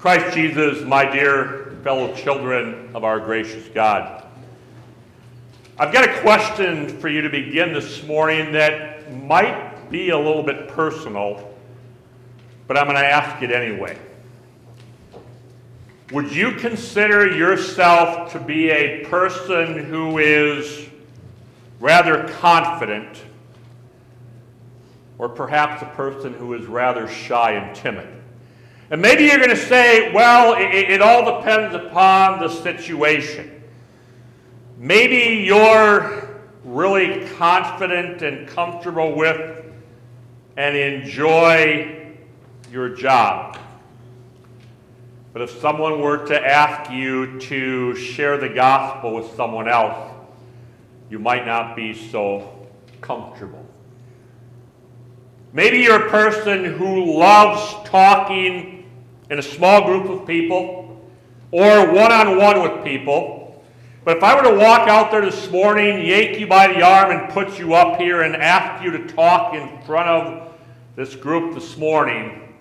Christ Jesus, my dear fellow children of our gracious God, I've got a question for you to begin this morning that might be a little bit personal, but I'm going to ask it anyway. Would you consider yourself to be a person who is rather confident, or perhaps a person who is rather shy and timid? And maybe you're going to say, well, it, it, all depends upon the situation. Maybe you're really confident and comfortable with and enjoy your job. But if someone were to ask you to share the gospel with someone else, you might not be so comfortable. Maybe you're a person who loves talking in a small group of people or one on one with people. But if I were to walk out there this morning, yank you by the arm, and put you up here and ask you to talk in front of this group this morning,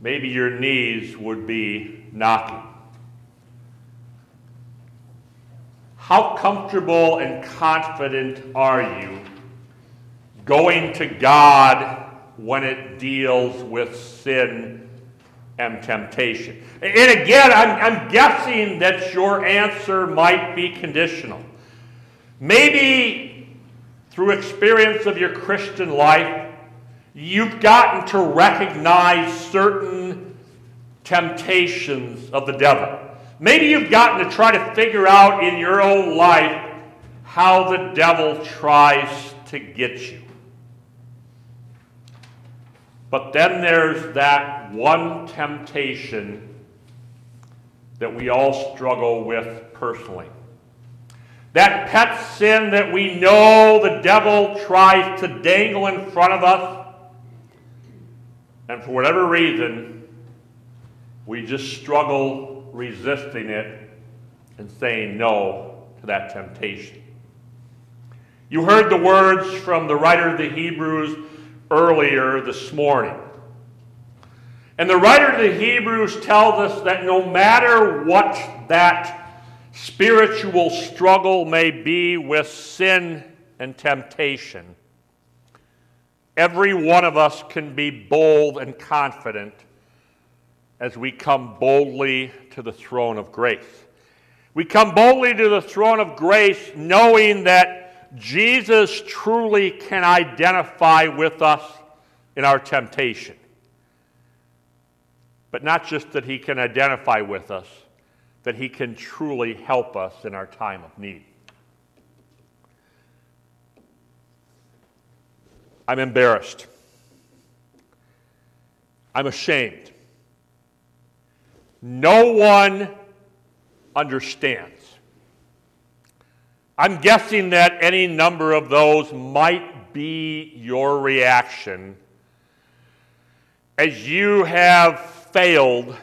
maybe your knees would be knocking. How comfortable and confident are you going to God when it deals with sin and temptation. And again, I'm, I'm guessing that your answer might be conditional. Maybe through experience of your Christian life, you've gotten to recognize certain temptations of the devil. Maybe you've gotten to try to figure out in your own life how the devil tries to get you. But then there's that one temptation that we all struggle with personally. That pet sin that we know the devil tries to dangle in front of us, and for whatever reason, we just struggle resisting it and saying no to that temptation. You heard the words from the writer of the Hebrews earlier this morning. And the writer of the Hebrews tells us that no matter what that spiritual struggle may be with sin and temptation, every one of us can be bold and confident as we come boldly to the throne of grace. We come boldly to the throne of grace knowing that Jesus truly can identify with us in our temptation. But not just that he can identify with us, that he can truly help us in our time of need. I'm embarrassed. I'm ashamed. No one understands. I'm guessing that any number of those might be your reaction as you have failed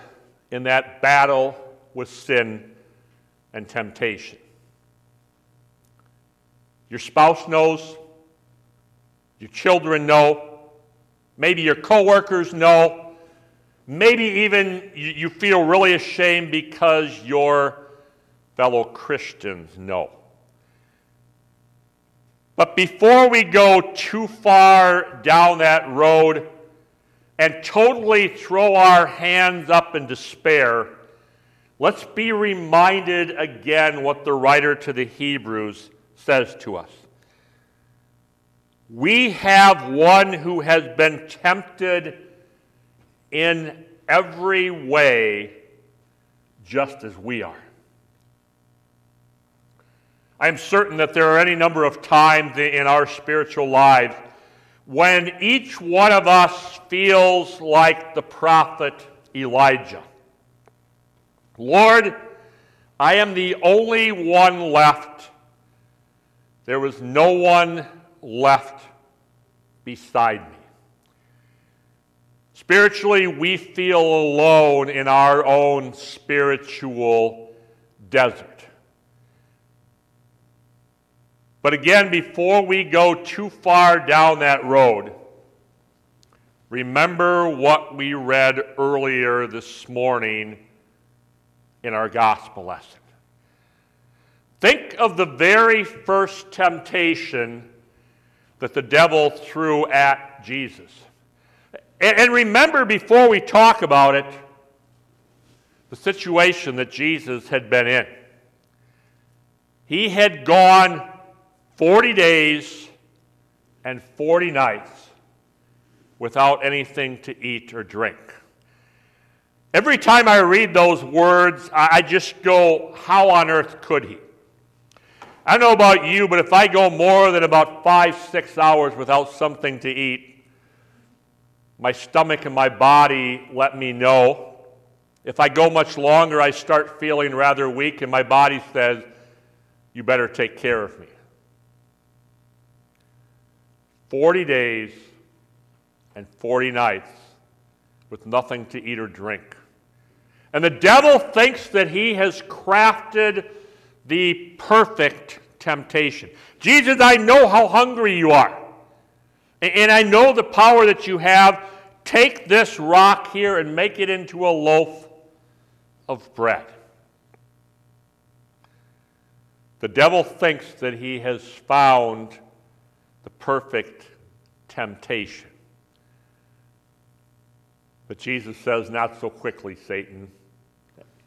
in that battle with sin and temptation. Your spouse knows, your children know, maybe your coworkers know, maybe even you feel really ashamed because your fellow Christians know. But before we go too far down that road and totally throw our hands up in despair, let's be reminded again what the writer to the Hebrews says to us. We have one who has been tempted in every way just as we are. I'm certain that there are any number of times in our spiritual lives when each one of us feels like the prophet Elijah. Lord, I am the only one left. There was no one left beside me. Spiritually, we feel alone in our own spiritual desert. But again, before we go too far down that road, remember what we read earlier this morning in our gospel lesson. Think of the very first temptation that the devil threw at Jesus. And remember, before we talk about it, the situation that Jesus had been in. He had gone 40 days and 40 nights without anything to eat or drink. Every time I read those words, I just go, How on earth could he? I don't know about you, but if I go more than about five, six hours without something to eat, my stomach and my body let me know. If I go much longer, I start feeling rather weak, and my body says, You better take care of me. 40 days and 40 nights with nothing to eat or drink. And the devil thinks that he has crafted the perfect temptation. Jesus, I know how hungry you are. And I know the power that you have. Take this rock here and make it into a loaf of bread. The devil thinks that he has found the perfect temptation. But Jesus says, Not so quickly, Satan.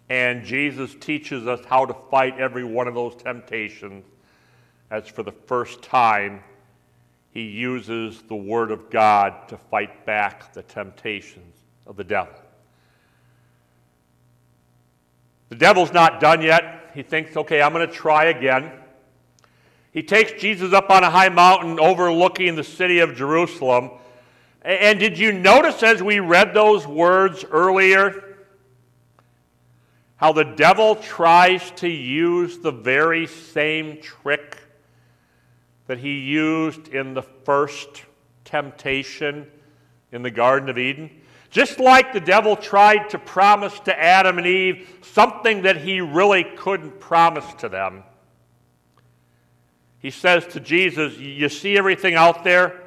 And Jesus teaches us how to fight every one of those temptations as for the first time he uses the Word of God to fight back the temptations of the devil. The devil's not done yet. He thinks, okay, I'm going to try again. He takes Jesus up on a high mountain overlooking the city of Jerusalem. And did you notice as we read those words earlier how the devil tries to use the very same trick that he used in the first temptation in the Garden of Eden? Just like the devil tried to promise to Adam and Eve something that he really couldn't promise to them. He says to Jesus, You see everything out there?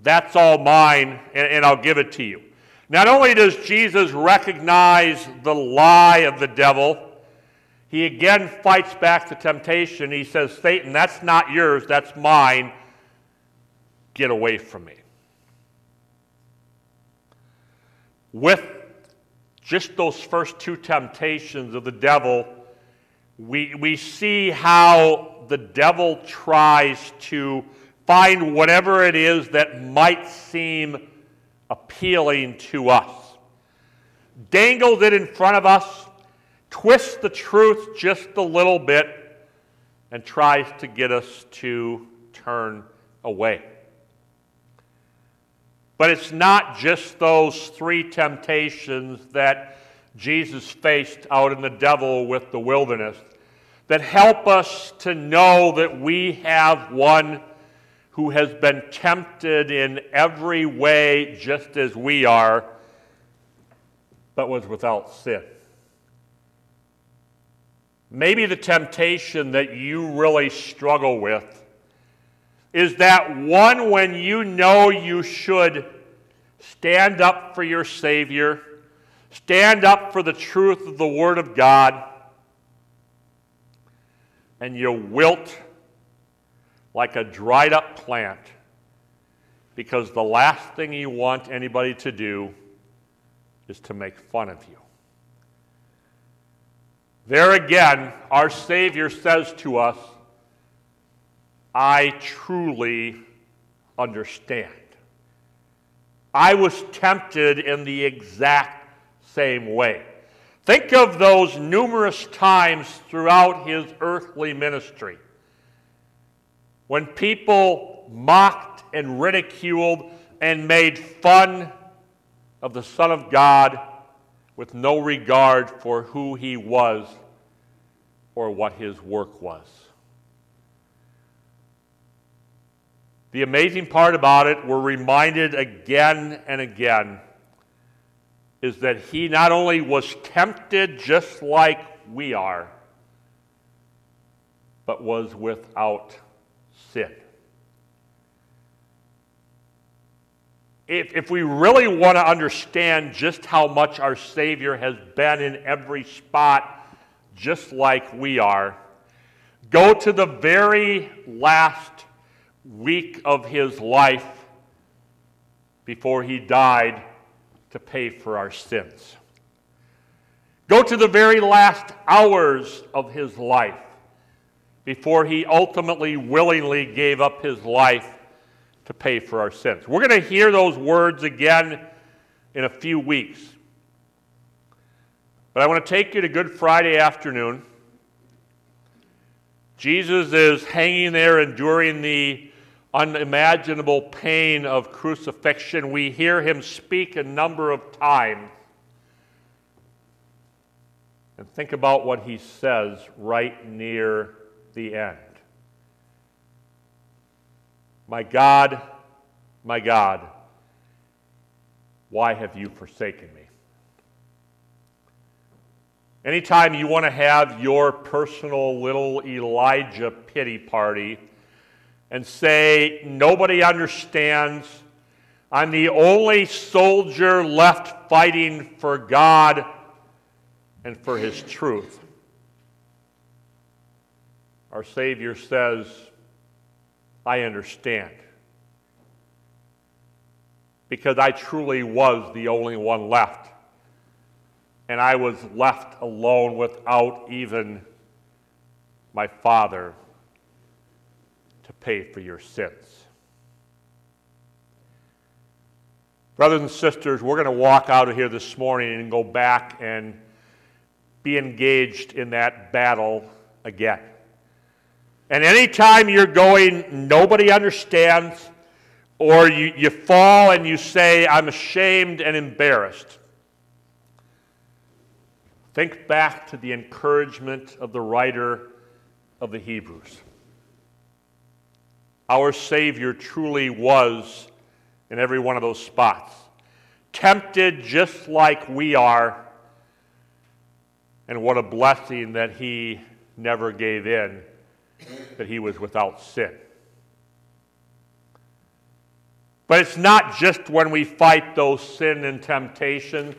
That's all mine, and, and I'll give it to you. Not only does Jesus recognize the lie of the devil, he again fights back the temptation. He says, Satan, that's not yours, that's mine. Get away from me. With just those first two temptations of the devil, we, we see how the devil tries to find whatever it is that might seem appealing to us. Dangles it in front of us, twists the truth just a little bit, and tries to get us to turn away. But it's not just those three temptations that Jesus faced out in the devil with the wilderness that help us to know that we have one who has been tempted in every way just as we are, but was without sin. Maybe the temptation that you really struggle with is that one when you know you should stand up for your Savior, stand up for the truth of the Word of God and you wilt like a dried up plant because the last thing you want anybody to do is to make fun of you. There again, our Savior says to us, I truly understand. I was tempted in the exact same way. Think of those numerous times throughout his earthly ministry when people mocked and ridiculed and made fun of the Son of God with no regard for who he was or what his work was. The amazing part about it, we're reminded again and again is that he not only was tempted just like we are, but was without sin. if, if we really want to understand just how much our Savior has been in every spot, just like we are, go to the very last week of his life before he died to pay for our sins. Go to the very last hours of his life before he ultimately willingly gave up his life to pay for our sins. We're going to hear those words again in a few weeks. But I want to take you to Good Friday afternoon. Jesus is hanging there enduring the unimaginable pain of crucifixion. We hear him speak a number of times. And think about what he says right near the end. My God, my God, why have you forsaken me? Anytime you want to have your personal little Elijah pity party and say, nobody understands, I'm the only soldier left fighting for God and for his truth. Our Savior says, I understand. Because I truly was the only one left. And I was left alone without even my Father to pay for your sins. Brothers and sisters, we're going to walk out of here this morning and go back and be engaged in that battle again. And anytime you're going, nobody understands, or you, you fall and you say, I'm ashamed and embarrassed, think back to the encouragement of the writer of the Hebrews. Our Savior truly was in every one of those spots, tempted just like we are, and what a blessing that He never gave in that he was without sin. But it's not just when we fight those sin and temptation.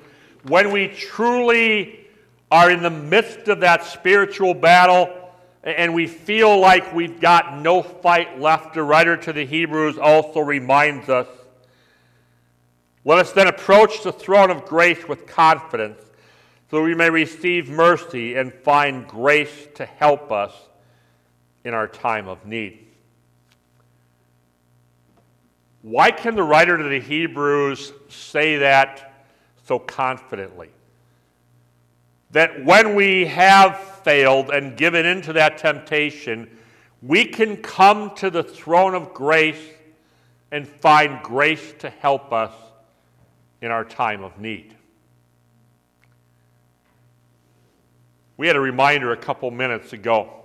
When we truly are in the midst of that spiritual battle and we feel like we've got no fight left, the writer to the Hebrews also reminds us let us then approach the throne of grace with confidence so we may receive mercy and find grace to help us in our time of need. Why can the writer to the Hebrews say that so confidently? That when we have failed and given into that temptation, we can come to the throne of grace and find grace to help us in our time of need. We had a reminder a couple minutes ago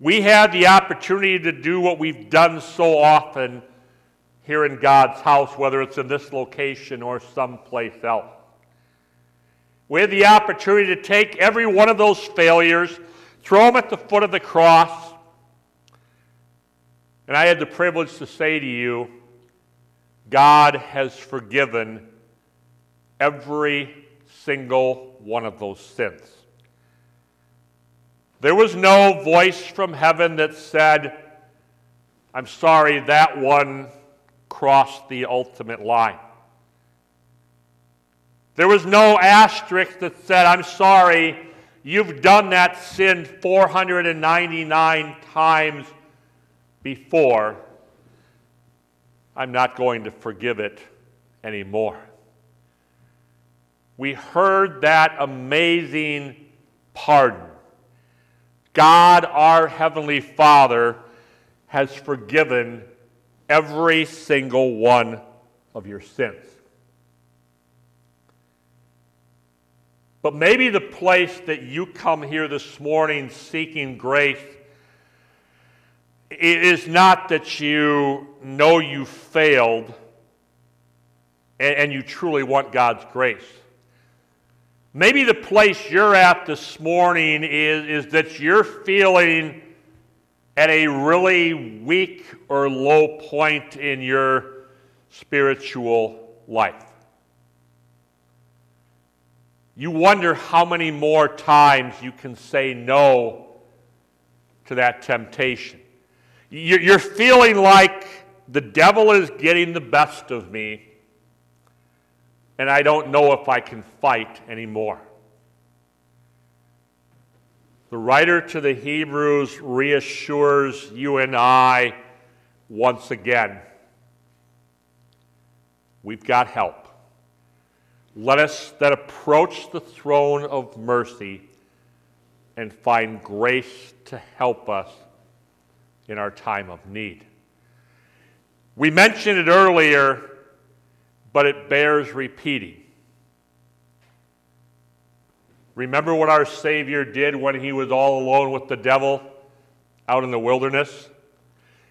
we had the opportunity to do what we've done so often here in God's house, whether it's in this location or someplace else. We had the opportunity to take every one of those failures, throw them at the foot of the cross, and I had the privilege to say to you, God has forgiven every single one of those sins. There was no voice from heaven that said, I'm sorry, that one crossed the ultimate line. There was no asterisk that said, I'm sorry, you've done that sin 499 times before. I'm not going to forgive it anymore. We heard that amazing pardon. God, our Heavenly Father, has forgiven every single one of your sins. But maybe the place that you come here this morning seeking grace is not that you know you failed and, you truly want God's grace. Maybe the place you're at this morning is, is that you're feeling at a really weak or low point in your spiritual life. You wonder how many more times you can say no to that temptation. You're feeling like the devil is getting the best of me, and I don't know if I can fight anymore. The writer to the Hebrews reassures you and I once again we've got help. Let us that approach the throne of mercy and find grace to help us in our time of need. We mentioned it earlier, but it bears repeating. Remember what our Savior did when he was all alone with the devil out in the wilderness?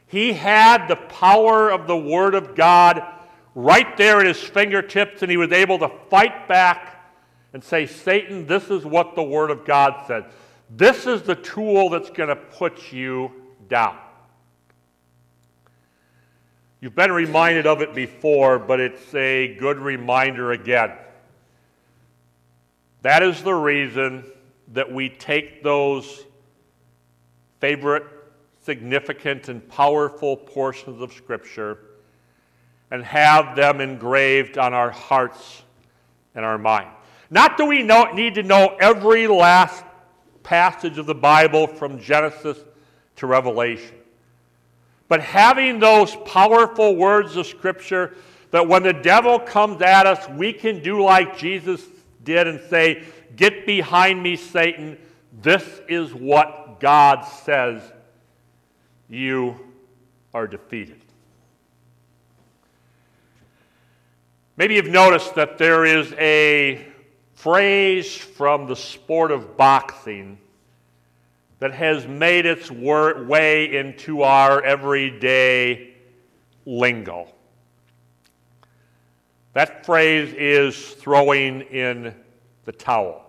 He had the power of the Word of God right there at his fingertips, and he was able to fight back and say, Satan, this is what the Word of God says. This is the tool that's going to put you down. You've been reminded of it before, but it's a good reminder again. That is the reason that we take those favorite, significant, and powerful portions of Scripture and have them engraved on our hearts and our mind. Not do we know, need to know every last passage of the Bible from Genesis to Revelation. But having those powerful words of Scripture that when the devil comes at us, we can do like Jesus did and say, Get behind me, Satan. This is what God says. You are defeated. Maybe you've noticed that there is a phrase from the sport of boxing that has made its way into our everyday lingo. That phrase is throwing in the towel.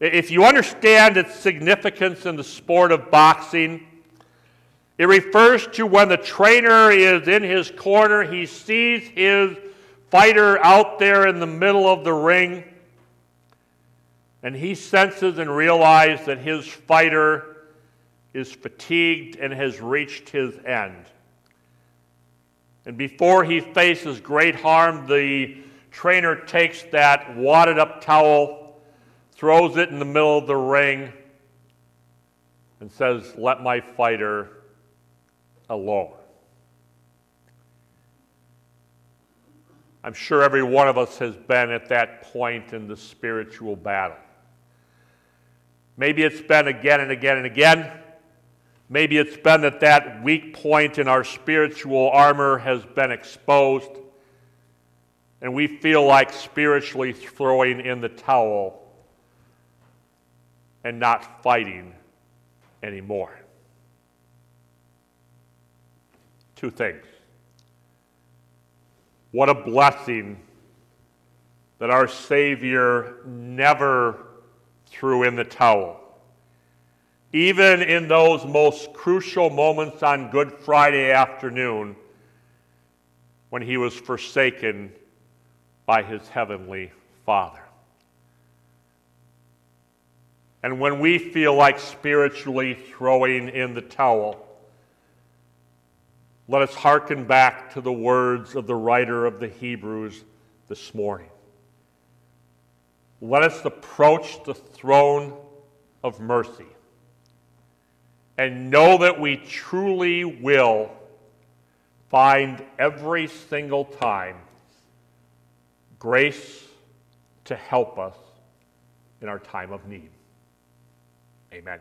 If you understand its significance in the sport of boxing, it refers to when the trainer is in his corner, he sees his fighter out there in the middle of the ring and he senses and realizes that his fighter is fatigued and has reached his end. And before he faces great harm, the trainer takes that wadded up towel, throws it in the middle of the ring, and says, Let my fighter alone. I'm sure every one of us has been at that point in the spiritual battle. Maybe it's been again and again and again. Maybe it's been that that weak point in our spiritual armor has been exposed, and we feel like spiritually throwing in the towel and not fighting anymore. Two things. What a blessing that our Savior never threw in the towel. Even in those most crucial moments on Good Friday afternoon when he was forsaken by his heavenly Father. And when we feel like spiritually throwing in the towel, let us hearken back to the words of the writer of the Hebrews this morning. Let us approach the throne of mercy and know that we truly will find every single time grace to help us in our time of need. Amen.